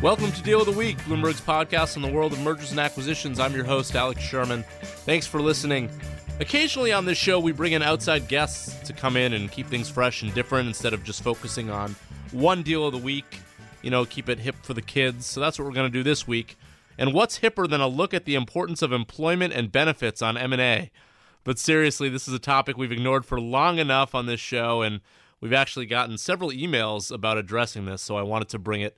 Welcome to Deal of the Week, Bloomberg's podcast on the world of mergers and acquisitions. I'm your host, Alex Sherman. Thanks for listening. Occasionally on this show, we bring in outside guests to come in and keep things fresh and different instead of just focusing on one deal of the week. You know, keep it hip for the kids. So that's what we're going to do this week. And what's hipper than a look at the importance of employment and benefits on M&A? But seriously, this is a topic we've ignored for long enough on this show, and we've actually gotten several emails about addressing this, so I wanted to bring it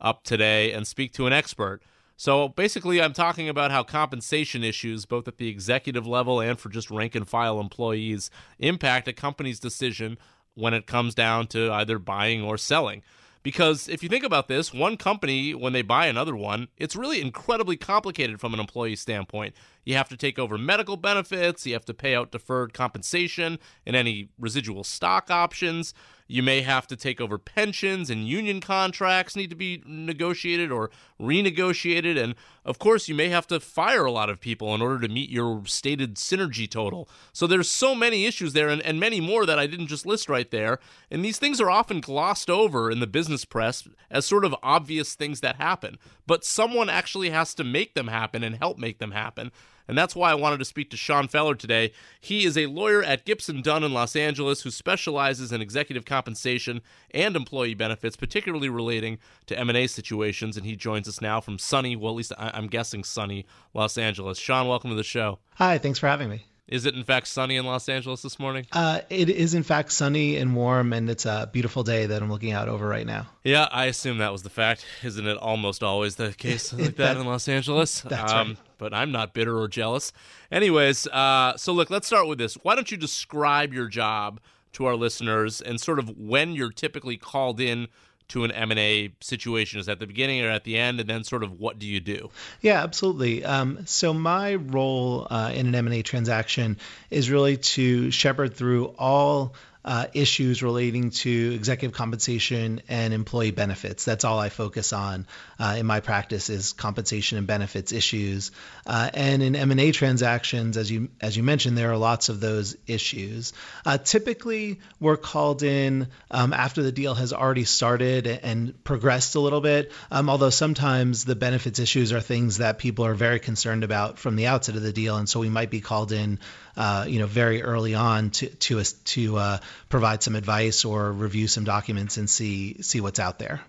up today and speak to an expert. So basically, I'm talking about how compensation issues, both at the executive level and for just rank and file employees, impact a company's decision when it comes down to either buying or selling. Because if you think about this, one company, when they buy another one, it's really incredibly complicated from an employee standpoint. You have to take over medical benefits, you have to pay out deferred compensation and any residual stock options. You may have to take over pensions and union contracts need to be negotiated or renegotiated. And of course, you may have to fire a lot of people in order to meet your stated synergy total. So there's so many issues there and, and many more that I didn't just list right there. And these things are often glossed over in the business press as sort of obvious things that happen. But someone actually has to make them happen and help make them happen. And that's why I wanted to speak to Sean Feller today. He is a lawyer at Gibson Dunn in Los Angeles who specializes in executive compensation and employee benefits, particularly relating to M&A situations. And he joins us now from sunny, well, at least I'm guessing sunny, Los Angeles. Sean, welcome to the show. Hi, thanks for having me. Is it in fact sunny in Los Angeles this morning? Uh, it is in fact sunny and warm, and it's a beautiful day that I'm looking out over right now. Yeah, I assume that was the fact. Isn't it almost always the case like that, that in Los Angeles? That's um, right. But I'm not bitter or jealous. Anyways, uh, so look, let's start with this. Why don't you describe your job to our listeners and sort of when you're typically called in to an M&A situation? Is at the beginning or at the end? And then sort of what do you do? Yeah, absolutely. Um, so my role uh, in an M&A transaction is really to shepherd through all uh, issues relating to executive compensation and employee benefits. That's all I focus on uh, in my practice is compensation and benefits issues. Uh, and in M&A transactions, as you as you mentioned, there are lots of those issues. Uh, typically, we're called in um, after the deal has already started and progressed a little bit. Um, although sometimes the benefits issues are things that people are very concerned about from the outset of the deal, and so we might be called in uh, you know, very early on to to us to uh, provide some advice or review some documents and see see what's out there.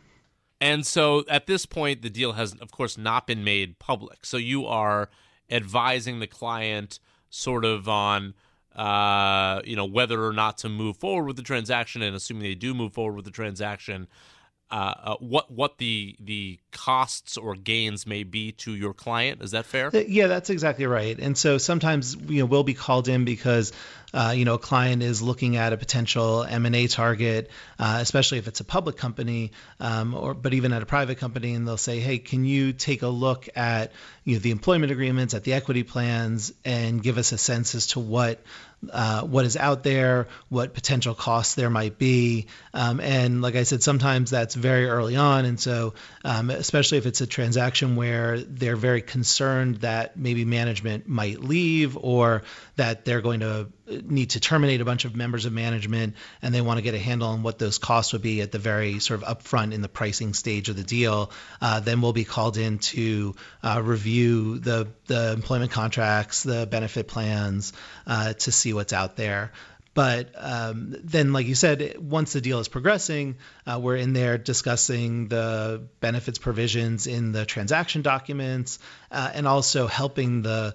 And so at this point, the deal has, of course, not been made public. So you are advising the client sort of on, uh, you know, whether or not to move forward with the transaction, and assuming they do move forward with the transaction, uh, uh, what what the the costs or gains may be to your client. Is that fair? Yeah, that's exactly right. And so sometimes you know we'll be called in because uh, you know a client is looking at a potential M&A target, uh, especially if it's a public company, um, or but even at a private company, and they'll say, hey, can you take a look at you know the employment agreements, at the equity plans, and give us a sense as to what uh, what is out there, what potential costs there might be. Um, and like I said, sometimes that's very early on. And so, um, especially if it's a transaction where they're very concerned that maybe management might leave or that they're going to need to terminate a bunch of members of management and they want to get a handle on what those costs would be at the very sort of upfront in the pricing stage of the deal, uh, then we'll be called in to uh, review the, the employment contracts, the benefit plans uh, to see what's out there. But um, then, like you said, once the deal is progressing, uh, we're in there discussing the benefits provisions in the transaction documents uh, and also helping the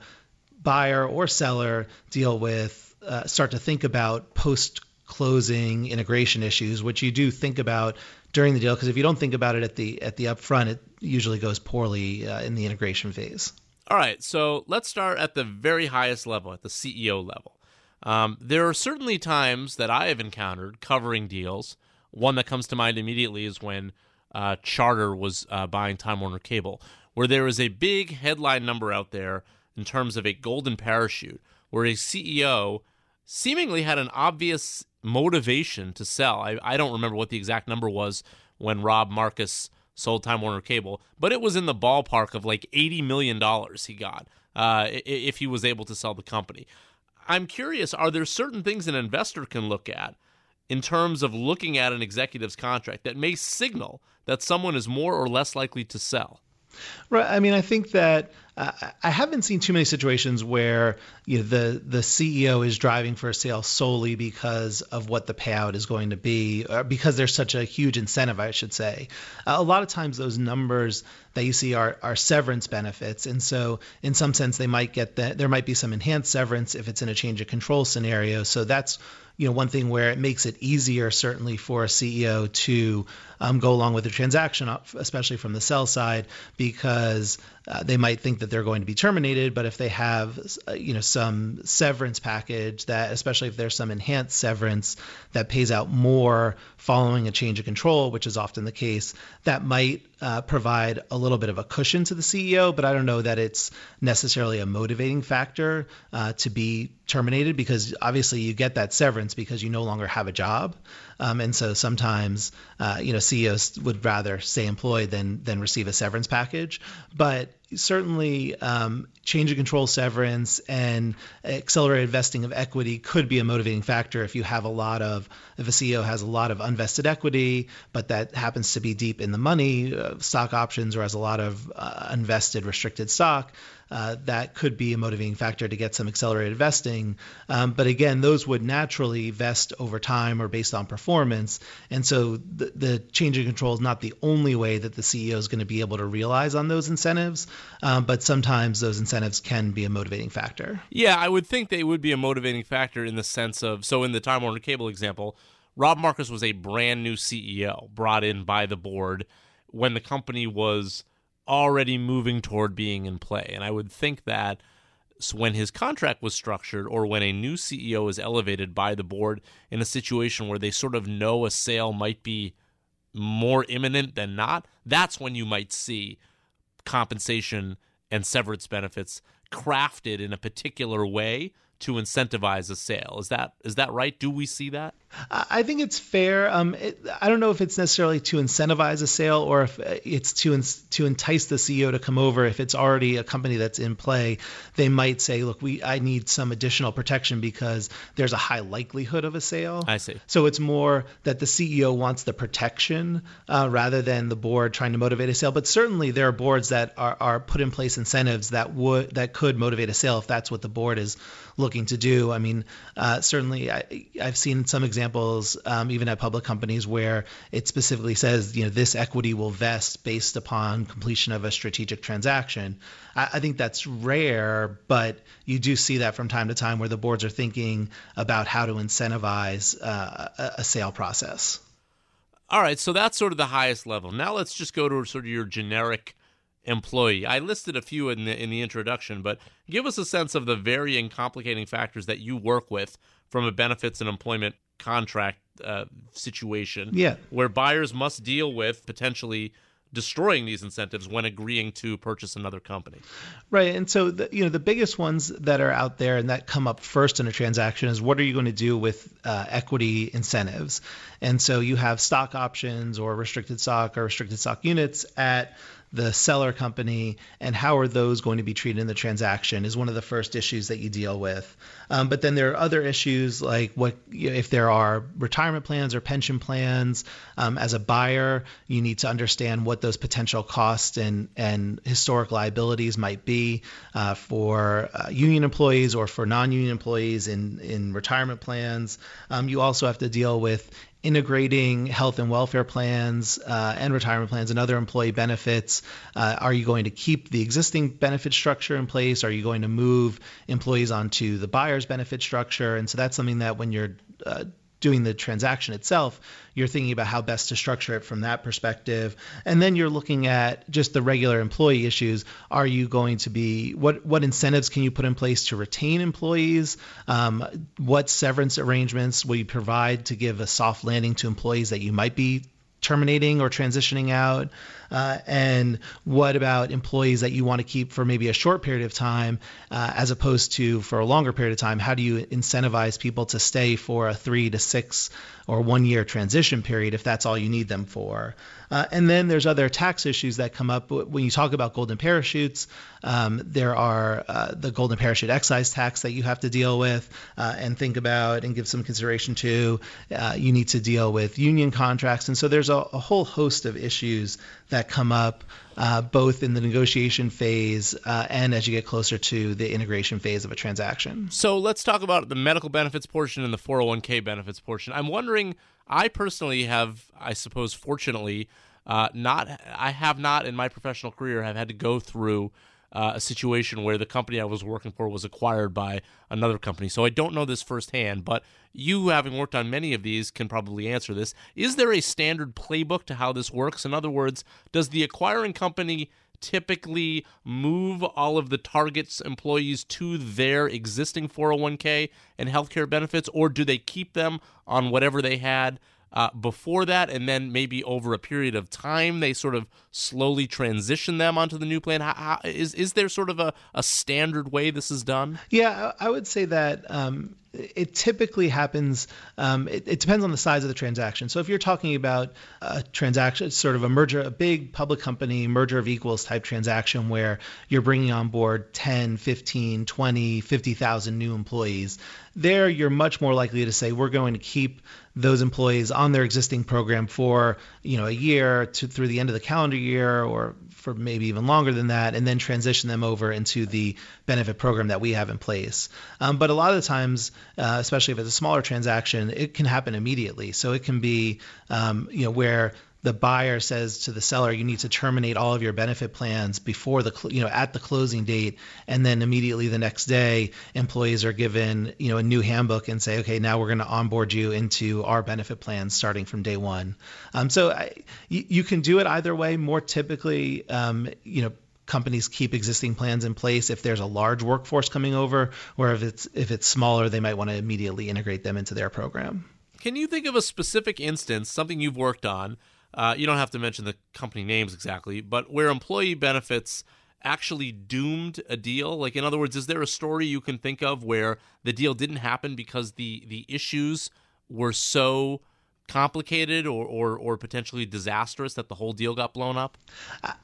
buyer or seller deal with uh, start to think about post closing integration issues, which you do think about during the deal. Because if you don't think about it at the at the upfront, it usually goes poorly uh, in the integration phase. All right, so let's start at the very highest level, at the CEO level. Um, there are certainly times that I have encountered covering deals. One that comes to mind immediately is when uh, Charter was uh, buying Time Warner Cable, where there was a big headline number out there in terms of a golden parachute, where a CEO seemingly had an obvious motivation to sell. I, I don't remember what the exact number was when Rob Marcus sold Time Warner Cable, but it was in the ballpark of like $80 million he got uh, if he was able to sell the company. I'm curious are there certain things an investor can look at in terms of looking at an executive's contract that may signal that someone is more or less likely to sell? Right. I mean, I think that uh, I haven't seen too many situations where you know, the the CEO is driving for a sale solely because of what the payout is going to be, or because there's such a huge incentive, I should say. Uh, a lot of times, those numbers that you see are are severance benefits, and so in some sense, they might get that. There might be some enhanced severance if it's in a change of control scenario. So that's you know one thing where it makes it easier certainly for a CEO to um, go along with the transaction, especially from the sell side, because uh, they might think that they're going to be terminated, but if they have, uh, you know, some severance package that, especially if there's some enhanced severance that pays out more following a change of control, which is often the case, that might uh, provide a little bit of a cushion to the CEO. But I don't know that it's necessarily a motivating factor uh, to be terminated because obviously you get that severance because you no longer have a job. Um, and so sometimes, uh, you know, CEOs would rather stay employed than than receive a severance package. But certainly, um, change of control severance and accelerated vesting of equity could be a motivating factor if you have a lot of if a CEO has a lot of unvested equity, but that happens to be deep in the money, uh, stock options, or has a lot of uh, unvested restricted stock uh, that could be a motivating factor to get some accelerated vesting. Um, but again, those would naturally vest over time or based on performance. And so the, the change in control is not the only way that the CEO is going to be able to realize on those incentives, um, but sometimes those incentives can be a motivating factor. Yeah, I would think they would be a motivating factor in the sense of so in the Time Warner Cable example, Rob Marcus was a brand new CEO brought in by the board when the company was already moving toward being in play. And I would think that when his contract was structured or when a new CEO is elevated by the board in a situation where they sort of know a sale might be more imminent than not, that's when you might see compensation and severance benefits crafted in a particular way to incentivize a sale. Is that is that right? Do we see that? I think it's fair. Um, it, I don't know if it's necessarily to incentivize a sale or if it's to to entice the CEO to come over. If it's already a company that's in play, they might say, "Look, we I need some additional protection because there's a high likelihood of a sale." I see. So it's more that the CEO wants the protection uh, rather than the board trying to motivate a sale. But certainly there are boards that are, are put in place incentives that would that could motivate a sale if that's what the board is looking to do. I mean, uh, certainly I, I've seen some examples examples, um, even at public companies, where it specifically says, you know, this equity will vest based upon completion of a strategic transaction. I, I think that's rare, but you do see that from time to time where the boards are thinking about how to incentivize uh, a, a sale process. All right, so that's sort of the highest level. Now let's just go to sort of your generic employee. I listed a few in the in the introduction, but give us a sense of the varying complicating factors that you work with from a benefits and employment contract uh, situation yeah. where buyers must deal with potentially destroying these incentives when agreeing to purchase another company. Right. And so the, you know the biggest ones that are out there and that come up first in a transaction is what are you going to do with uh, equity incentives? And so you have stock options or restricted stock or restricted stock units at the seller company and how are those going to be treated in the transaction is one of the first issues that you deal with. Um, but then there are other issues like what if there are retirement plans or pension plans. Um, as a buyer, you need to understand what those potential costs and and historic liabilities might be uh, for uh, union employees or for non-union employees in in retirement plans. Um, you also have to deal with integrating health and welfare plans uh, and retirement plans and other employee benefits? Uh, are you going to keep the existing benefit structure in place? Are you going to move employees onto the buyer's benefit structure? And so that's something that when you're uh, doing the transaction itself, you're thinking about how best to structure it from that perspective. And then you're looking at just the regular employee issues. Are you going to be what what incentives can you put in place to retain employees? Um, what severance arrangements will you provide to give a soft landing to employees that you might be terminating or transitioning out? Uh, and what about employees that you want to keep for maybe a short period of time uh, as opposed to for a longer period of time? How do you incentivize people to stay for a three to six or one year transition period if that's all you need them for? Uh, and then there's other tax issues that come up when you talk about golden parachutes. Um, there are uh, the golden parachute excise tax that you have to deal with uh, and think about and give some consideration to. Uh, you need to deal with union contracts, and so there's a, a whole host of issues that come up uh, both in the negotiation phase uh, and as you get closer to the integration phase of a transaction. So let's talk about the medical benefits portion and the 401k benefits portion. I'm wondering, I personally have, I suppose, fortunately, uh, not, I have not in my professional career have had to go through uh, a situation where the company I was working for was acquired by another company. So I don't know this firsthand, but you, having worked on many of these, can probably answer this. Is there a standard playbook to how this works? In other words, does the acquiring company typically move all of the target's employees to their existing 401k and healthcare benefits, or do they keep them on whatever they had uh, before that, and then maybe over a period of time, they sort of slowly transition them onto the new plan? How, how, is is there sort of a, a standard way this is done? Yeah, I would say that um, it typically happens. Um, it, it, depends on the size of the transaction. So if you're talking about a transaction, sort of a merger, a big public company merger of equals type transaction where you're bringing on board 10, 15, 20, 50,000 new employees, there you're much more likely to say we're going to keep those employees on their existing program for you know a year to through the end of the calendar year or for maybe even longer than that, and then transition them over into the benefit program that we have in place. Um, but a lot of the times, uh, especially if it's a smaller transaction, it can happen immediately. So it can be, um, you know, where the buyer says to the seller, you need to terminate all of your benefit plans before the, you know, at the closing date, and then immediately the next day, employees are given, you know, a new handbook and say, okay, now we're going to onboard you into our benefit plans starting from day one. Um, so you, you, can do it either way. More typically, um, you know, companies keep existing plans in place if there's a large workforce coming over, or if it's if it's smaller, they might want to immediately integrate them into their program. Can you think of a specific instance, something you've worked on? Uh, you don't have to mention the company names exactly, but where employee benefits actually doomed a deal? Like, in other words, is there a story you can think of where the deal didn't happen because the the issues were so complicated or, or, or potentially disastrous that the whole deal got blown up?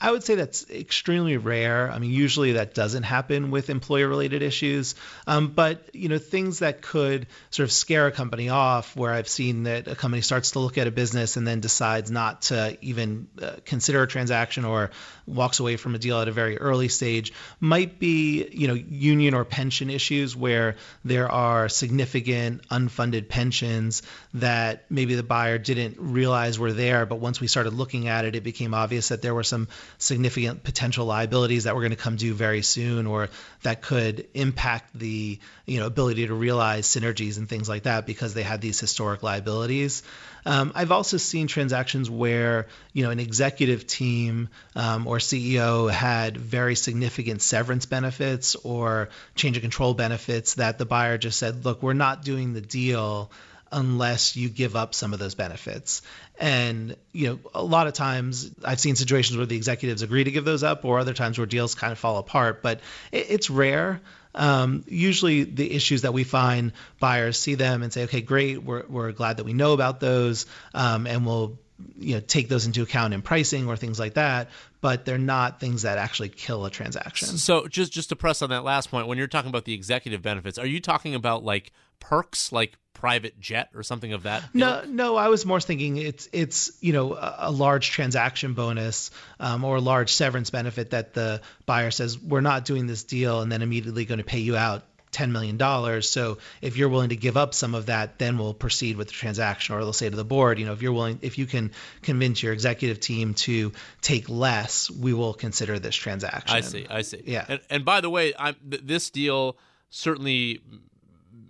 I would say that's extremely rare. I mean, usually that doesn't happen with employer related issues. Um, but, you know, things that could sort of scare a company off, where I've seen that a company starts to look at a business and then decides not to even uh, consider a transaction or walks away from a deal at a very early stage, might be, you know, union or pension issues where there are significant unfunded pensions that maybe the buyer didn't realize were there, but once we started looking at it, it became obvious that there were some significant potential liabilities that were going to come due very soon, or that could impact the you know ability to realize synergies and things like that because they had these historic liabilities. Um, I've also seen transactions where you know an executive team um, or CEO had very significant severance benefits or change of control benefits that the buyer just said, look, we're not doing the deal unless you give up some of those benefits. And you know, a lot of times I've seen situations where the executives agree to give those up, or other times where deals kind of fall apart. But it, it's rare. Um, usually, the issues that we find buyers see them and say, "Okay, great, we're we're glad that we know about those, um, and we'll." you know take those into account in pricing or things like that but they're not things that actually kill a transaction so just just to press on that last point when you're talking about the executive benefits are you talking about like perks like private jet or something of that? No, no. I was more thinking it's it's you know a, a large transaction bonus um, or a large severance benefit that the buyer says we're not doing this deal and then immediately going to pay you out $10 million. So if you're willing to give up some of that, then we'll proceed with the transaction. Or they'll say to the board, you know, if you're willing, if you can convince your executive team to take less, we will consider this transaction. I see. I see. Yeah. And, and by the way, I'm, th- this deal certainly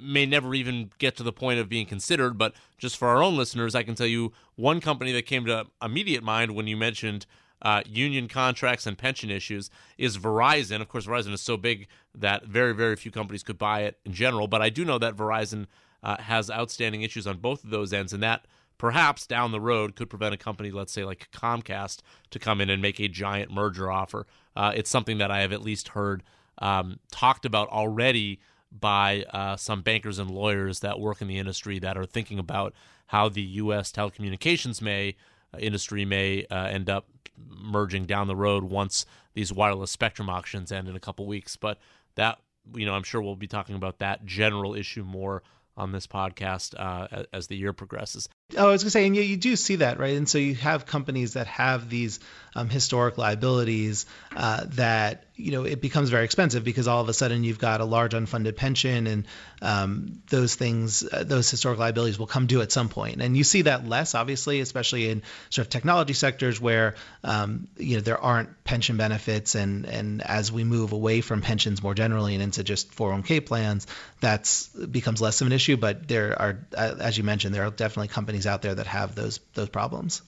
may never even get to the point of being considered. But just for our own listeners, I can tell you one company that came to immediate mind when you mentioned uh, union contracts and pension issues is Verizon. Of course, Verizon is so big that very, very few companies could buy it in general. But I do know that Verizon uh, has outstanding issues on both of those ends, and that perhaps down the road could prevent a company, let's say like Comcast, to come in and make a giant merger offer. Uh, it's something that I have at least heard um, talked about already by uh, some bankers and lawyers that work in the industry that are thinking about how the U.S. telecommunications may uh, industry may uh, end up merging down the road once these wireless spectrum auctions end in a couple weeks. But that you know, I'm sure we'll be talking about that general issue more on this podcast uh, as the year progresses. Oh, I was gonna say, and you, you do see that, right? And so you have companies that have these um, historic liabilities uh, that you know it becomes very expensive because all of a sudden you've got a large unfunded pension, and um, those things, uh, those historic liabilities will come due at some point. And you see that less, obviously, especially in sort of technology sectors where um, you know there aren't pension benefits, and and as we move away from pensions more generally and into just 401k plans, that's becomes less of an issue. But there are, uh, as you mentioned, there are definitely companies companies out there that have those those problems.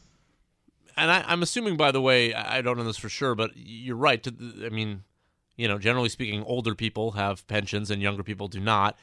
And I, am assuming, by the way, I don't know this for sure, but you're right. I mean, you know, generally speaking, older people have pensions and younger people do not.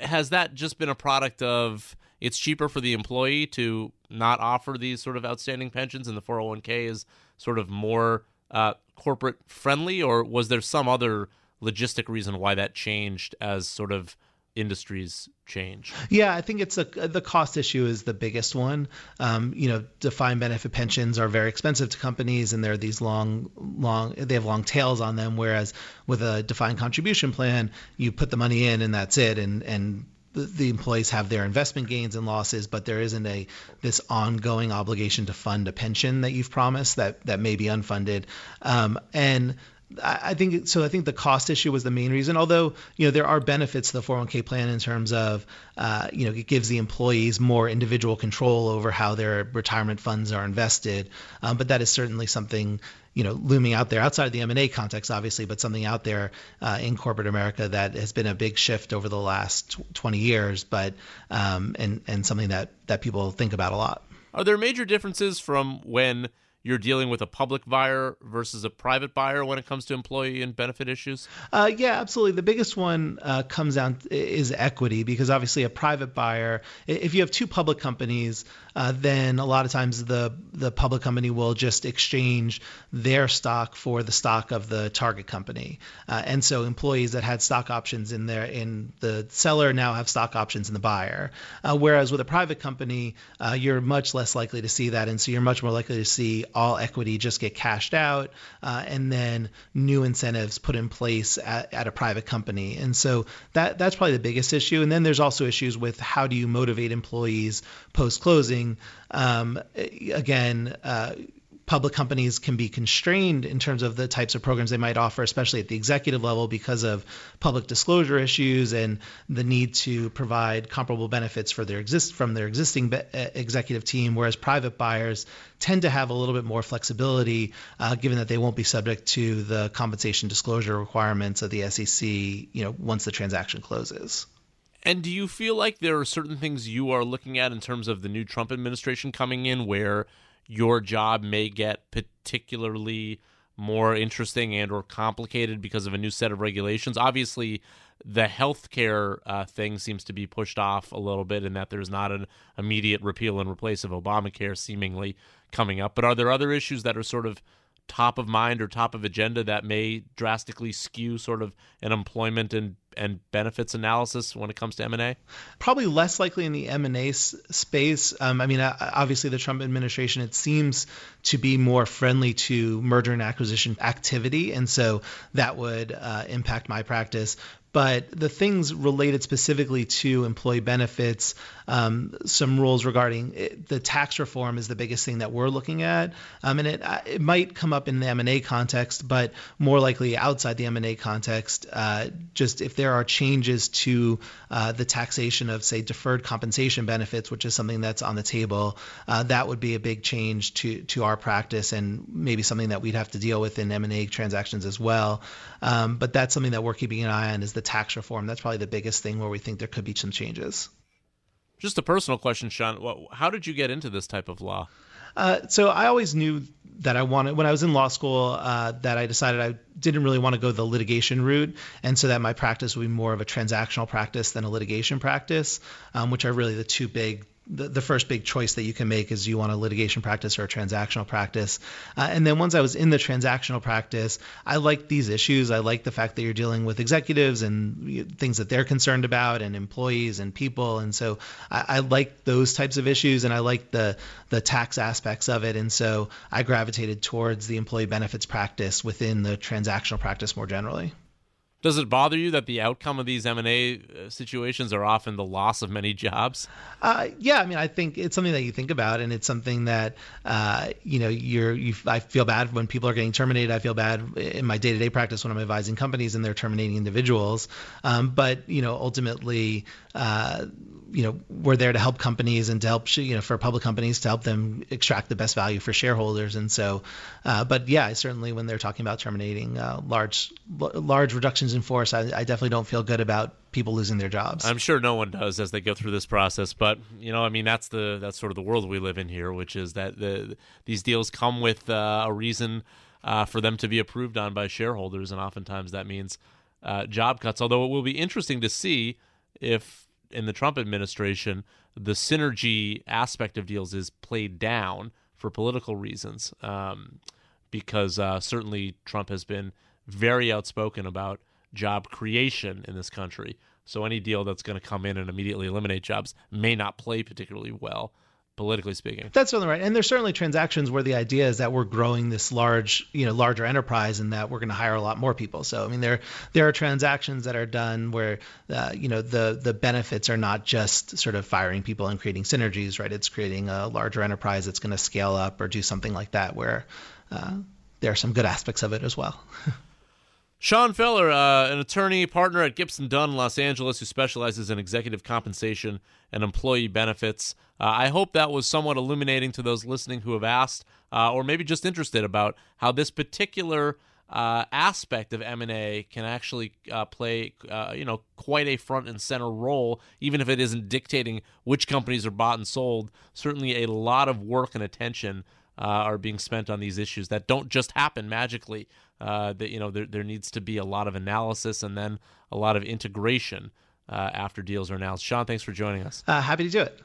Has that just been a product of it's cheaper for the employee to not offer these sort of outstanding pensions, and the 401k is sort of more uh, corporate friendly, or was there some other logistic reason why that changed as sort of industries change? Yeah, I think it's a the cost issue is the biggest one. Um, you know, defined benefit pensions are very expensive to companies, and they're these long, long they have long tails on them. Whereas with a defined contribution plan, you put the money in and that's it, and and the employees have their investment gains and losses, but there isn't a this ongoing obligation to fund a pension that you've promised that that may be unfunded. Um, and I think so. I think the cost issue was the main reason. Although you know there are benefits to the 401k plan in terms of uh, you know it gives the employees more individual control over how their retirement funds are invested. Um, but that is certainly something you know looming out there outside of the M&A context, obviously, but something out there uh, in corporate America that has been a big shift over the last 20 years. But um, and and something that that people think about a lot. Are there major differences from when you're dealing with a public buyer versus a private buyer when it comes to employee and benefit issues? Uh, yeah, absolutely. The biggest one uh, comes down is equity because obviously a private buyer, if you have two public companies, uh, then a lot of times the the public company will just exchange their stock for the stock of the target company, uh, and so employees that had stock options in their in the seller now have stock options in the buyer. Uh, whereas with a private company, uh, you're much less likely to see that, and so you're much more likely to see all equity just get cashed out, uh, and then new incentives put in place at, at a private company. And so that that's probably the biggest issue. And then there's also issues with how do you motivate employees post closing. Um, again, uh, public companies can be constrained in terms of the types of programs they might offer, especially at the executive level, because of public disclosure issues and the need to provide comparable benefits for their exist from their existing be- uh, executive team. Whereas private buyers tend to have a little bit more flexibility, uh, given that they won't be subject to the compensation disclosure requirements of the SEC. You know, once the transaction closes. And do you feel like there are certain things you are looking at in terms of the new Trump administration coming in where your job may get particularly more interesting and or complicated because of a new set of regulations. Obviously, the healthcare uh, thing seems to be pushed off a little bit in that there's not an immediate repeal and replace of Obamacare seemingly coming up. But are there other issues that are sort of top of mind or top of agenda that may drastically skew sort of an employment and and benefits analysis when it comes to M&A? Probably less likely in the M&A space. Um, I mean, obviously the Trump administration it seems to be more friendly to merger and acquisition activity, and so that would uh, impact my practice but the things related specifically to employee benefits, um, some rules regarding it, the tax reform is the biggest thing that we're looking at, um, and it uh, it might come up in the M and A context, but more likely outside the M and A context. Uh, just if there are changes to uh, the taxation of say deferred compensation benefits, which is something that's on the table, uh, that would be a big change to to our practice and maybe something that we'd have to deal with in M and A transactions as well. Um, but that's something that we're keeping an eye on is the the tax reform. That's probably the biggest thing where we think there could be some changes. Just a personal question, Sean. How did you get into this type of law? Uh, so I always knew that I wanted when I was in law school uh, that I decided I didn't really want to go the litigation route, and so that my practice would be more of a transactional practice than a litigation practice, um, which are really the two big the, the first big choice that you can make is you want a litigation practice or a transactional practice. Uh, and then once I was in the transactional practice, I liked these issues. I like the fact that you're dealing with executives and things that they're concerned about and employees and people. And so I, I like those types of issues and I like the, the tax aspects of it. And so I gravitated towards the employee benefits practice within the transactional practice more generally. Does it bother you that the outcome of these M and A uh, situations are often the loss of many jobs? Uh, yeah, I mean, I think it's something that you think about, and it's something that uh, you know you're. You, I feel bad when people are getting terminated. I feel bad in my day-to-day practice when I'm advising companies and they're terminating individuals. Um, but you know, ultimately, uh, you know we're there to help companies and to help you know for public companies to help them extract the best value for shareholders and so uh, but yeah certainly when they're talking about terminating uh, large large reductions in force I, I, definitely don't feel good about people losing their jobs. I'm sure no one does as they go through this process but you know i mean that's the that's sort of the world we live in here which is that the these deals come with uh, a reason uh, for them to be approved on by shareholders and oftentimes that means uh, job cuts. Although it will be interesting to see if in the Trump administration, the synergy aspect of deals is played down for political reasons, um, because uh, certainly Trump has been very outspoken about job creation in this country. So any deal that's going to come in and immediately eliminate jobs may not play particularly well politically speaking. That's certainly right. And there's certainly transactions where the idea is that we're growing this large, you know, larger enterprise and that we're going to hire a lot more people. So I mean, there there are transactions that are done where, uh, you know, the the benefits are not just sort of firing people and creating synergies, right? It's creating a larger enterprise that's going to scale up or do something like that, where uh, there are some good aspects of it as well. Sean Feller, uh, an attorney partner at Gibson Dunn, Los Angeles, who specializes in executive compensation and employee benefits. Uh, I hope that was somewhat illuminating to those listening who have asked, uh, or maybe just interested about how this particular uh, aspect of M&A can actually uh, play, uh, you know, quite a front and center role, even if it isn't dictating which companies are bought and sold. Certainly, a lot of work and attention are being spent on these issues that don't just happen magically uh, that you know there, there needs to be a lot of analysis and then a lot of integration uh, after deals are announced. Sean, thanks for joining us. Uh, happy to do it.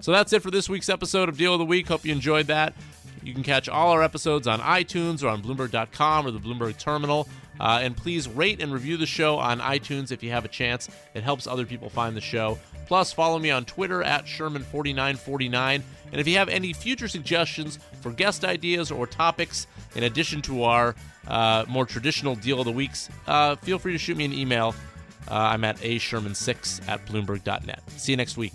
So that's it for this week's episode of Deal of the Week. Hope you enjoyed that. You can catch all our episodes on iTunes or on Bloomberg.com or the Bloomberg Terminal. Uh, and please rate and review the show on iTunes if you have a chance. It helps other people find the show. Plus, follow me on Twitter at Sherman4949. And if you have any future suggestions for guest ideas or topics, in addition to our uh, more traditional deal of the weeks, uh, feel free to shoot me an email. Uh, I'm at a sherman6 at bloomberg.net. See you next week.